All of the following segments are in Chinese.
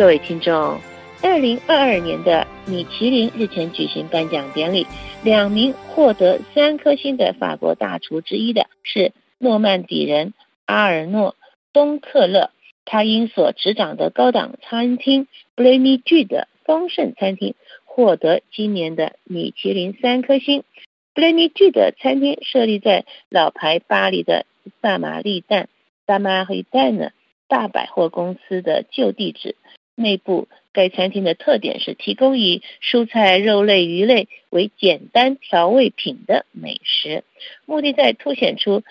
各位听众，二零二二年的米其林日前举行颁奖典礼，两名获得三颗星的法国大厨之一的是诺曼底人阿尔诺·东克勒，他因所执掌的高档餐厅 b l a m y G 的丰盛餐厅获得今年的米其林三颗星。b l a m y G 的餐厅设立在老牌巴黎的萨玛丽蛋萨玛黑蛋呢大百货公司的旧地址。内部，该餐厅的特点是提供以蔬菜、肉类、鱼类为简单调味品的美食，目的在凸显出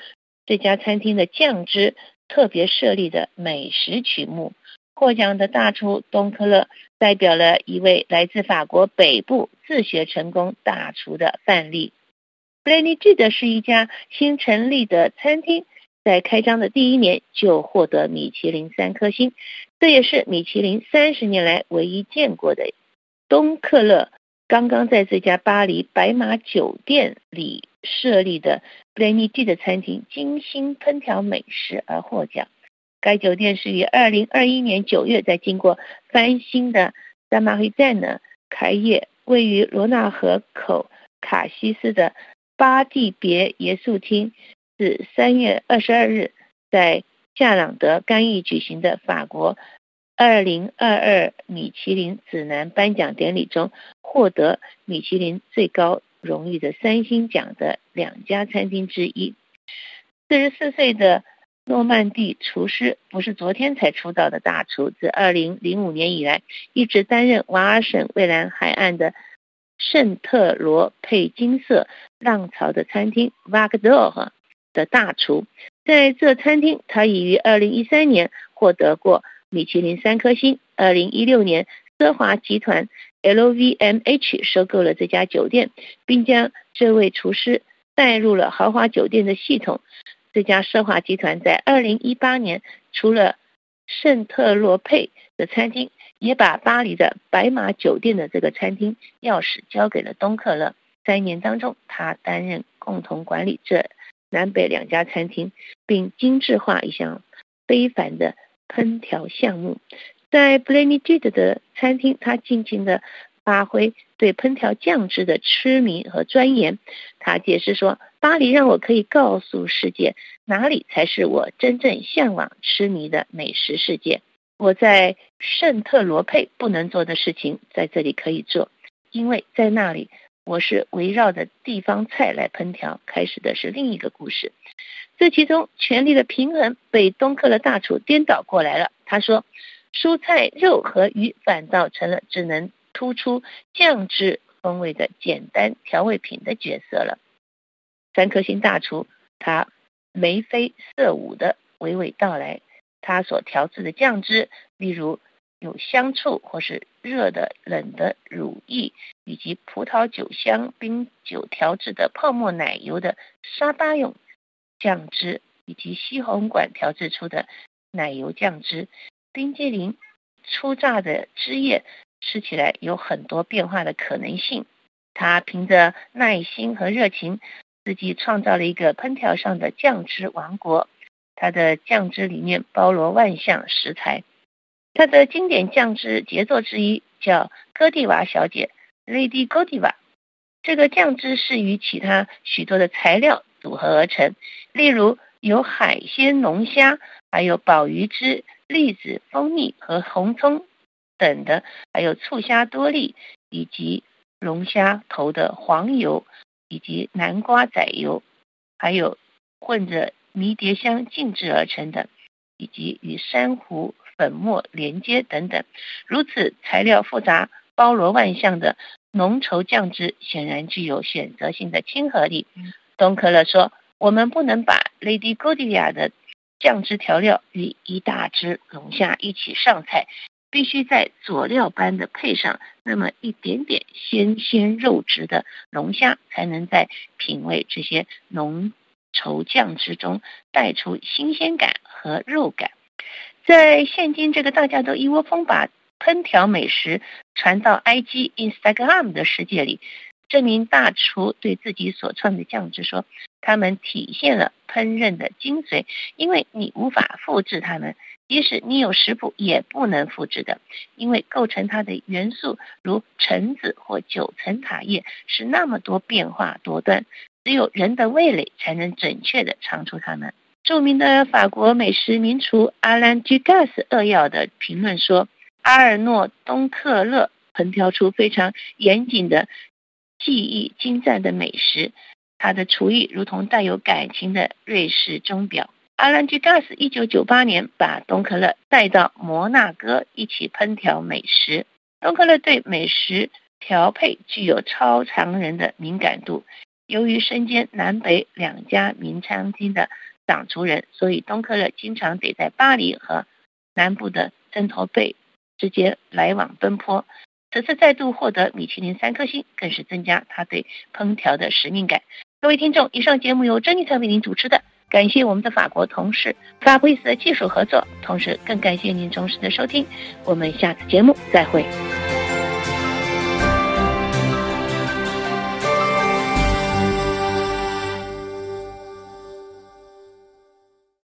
这家餐厅的酱汁特别设立的美食曲目。获奖的大厨东科勒代表了一位来自法国北部自学成功大厨的范例。b l a n y G 的是一家新成立的餐厅。在开张的第一年就获得米其林三颗星，这也是米其林三十年来唯一见过的。东克勒刚刚在这家巴黎白马酒店里设立的布雷尼蒂的餐厅精心烹调美食而获奖。该酒店是于二零二一年九月在经过翻新的萨马黑站呢开业，位于罗纳河口卡西斯的巴蒂别耶稣厅。是三月二十二日在夏朗德干邑举行的法国二零二二米其林指南颁奖典礼中，获得米其林最高荣誉的三星奖的两家餐厅之一。四十四岁的诺曼底厨师不是昨天才出道的大厨，自二零零五年以来一直担任瓦尔省蔚蓝海岸的圣特罗佩金色浪潮的餐厅 v a g d o r 的大厨，在这餐厅，他已于二零一三年获得过米其林三颗星。二零一六年，奢华集团 LVMH 收购了这家酒店，并将这位厨师带入了豪华酒店的系统。这家奢华集团在二零一八年，除了圣特洛佩的餐厅，也把巴黎的白马酒店的这个餐厅钥匙交给了东克勒。三年当中，他担任共同管理这。南北两家餐厅，并精致化一项非凡的烹调项目。在 b l a n y G 的餐厅，他尽情的发挥对烹调酱汁的痴迷和钻研。他解释说：“巴黎让我可以告诉世界，哪里才是我真正向往、痴迷的美食世界。我在圣特罗佩不能做的事情，在这里可以做，因为在那里。”我是围绕着地方菜来烹调，开始的是另一个故事。这其中权力的平衡被东克的大厨颠倒过来了。他说，蔬菜、肉和鱼反倒成了只能突出酱汁风味的简单调味品的角色了。三颗星大厨他眉飞色舞的娓娓道来，他所调制的酱汁，例如。有香醋或是热的、冷的乳液，以及葡萄酒香冰酒调制的泡沫奶油的沙巴用酱汁，以及西红柿调制出的奶油酱汁、冰激凌初榨的汁液，吃起来有很多变化的可能性。他凭着耐心和热情，自己创造了一个烹调上的酱汁王国。他的酱汁里面包罗万象食材。它的经典酱汁杰作之一叫哥蒂瓦小姐 （Lady Godiva）。这个酱汁是与其他许多的材料组合而成，例如有海鲜龙虾，还有鲍鱼汁、栗子、蜂蜜和红葱等的，还有醋虾多粒，以及龙虾头的黄油，以及南瓜仔油，还有混着迷迭香静置而成的，以及与珊瑚。粉末连接等等，如此材料复杂、包罗万象的浓稠酱汁，显然具有选择性的亲和力。东可乐说：“我们不能把 Lady Godiva 的酱汁调料与一大只龙虾一起上菜，必须在佐料般的配上那么一点点鲜鲜肉质的龙虾，才能在品味这些浓稠酱汁中带出新鲜感和肉感。”在现今这个大家都一窝蜂把烹调美食传到 IG、Instagram 的世界里，这名大厨对自己所创的酱汁说：“他们体现了烹饪的精髓，因为你无法复制他们，即使你有食谱也不能复制的，因为构成它的元素如橙子或九层塔叶是那么多变化多端，只有人的味蕾才能准确的尝出它们。著名的法国美食名厨阿兰·居加斯扼要的评论说：“阿尔诺·东克勒烹调出非常严谨的、技艺精湛的美食，他的厨艺如同带有感情的瑞士钟表。”阿兰·居加斯一九九八年把东克勒带到摩纳哥一起烹调美食。东克勒对美食调配具有超常人的敏感度，由于身兼南北两家名餐厅的。长族人，所以东克勒经常得在巴黎和南部的针头贝之间来往奔波。此次再度获得米其林三颗星，更是增加他对烹调的使命感。各位听众，以上节目由珍妮特为您主持的，感谢我们的法国同事法布斯的技术合作，同时更感谢您忠实的收听。我们下次节目再会。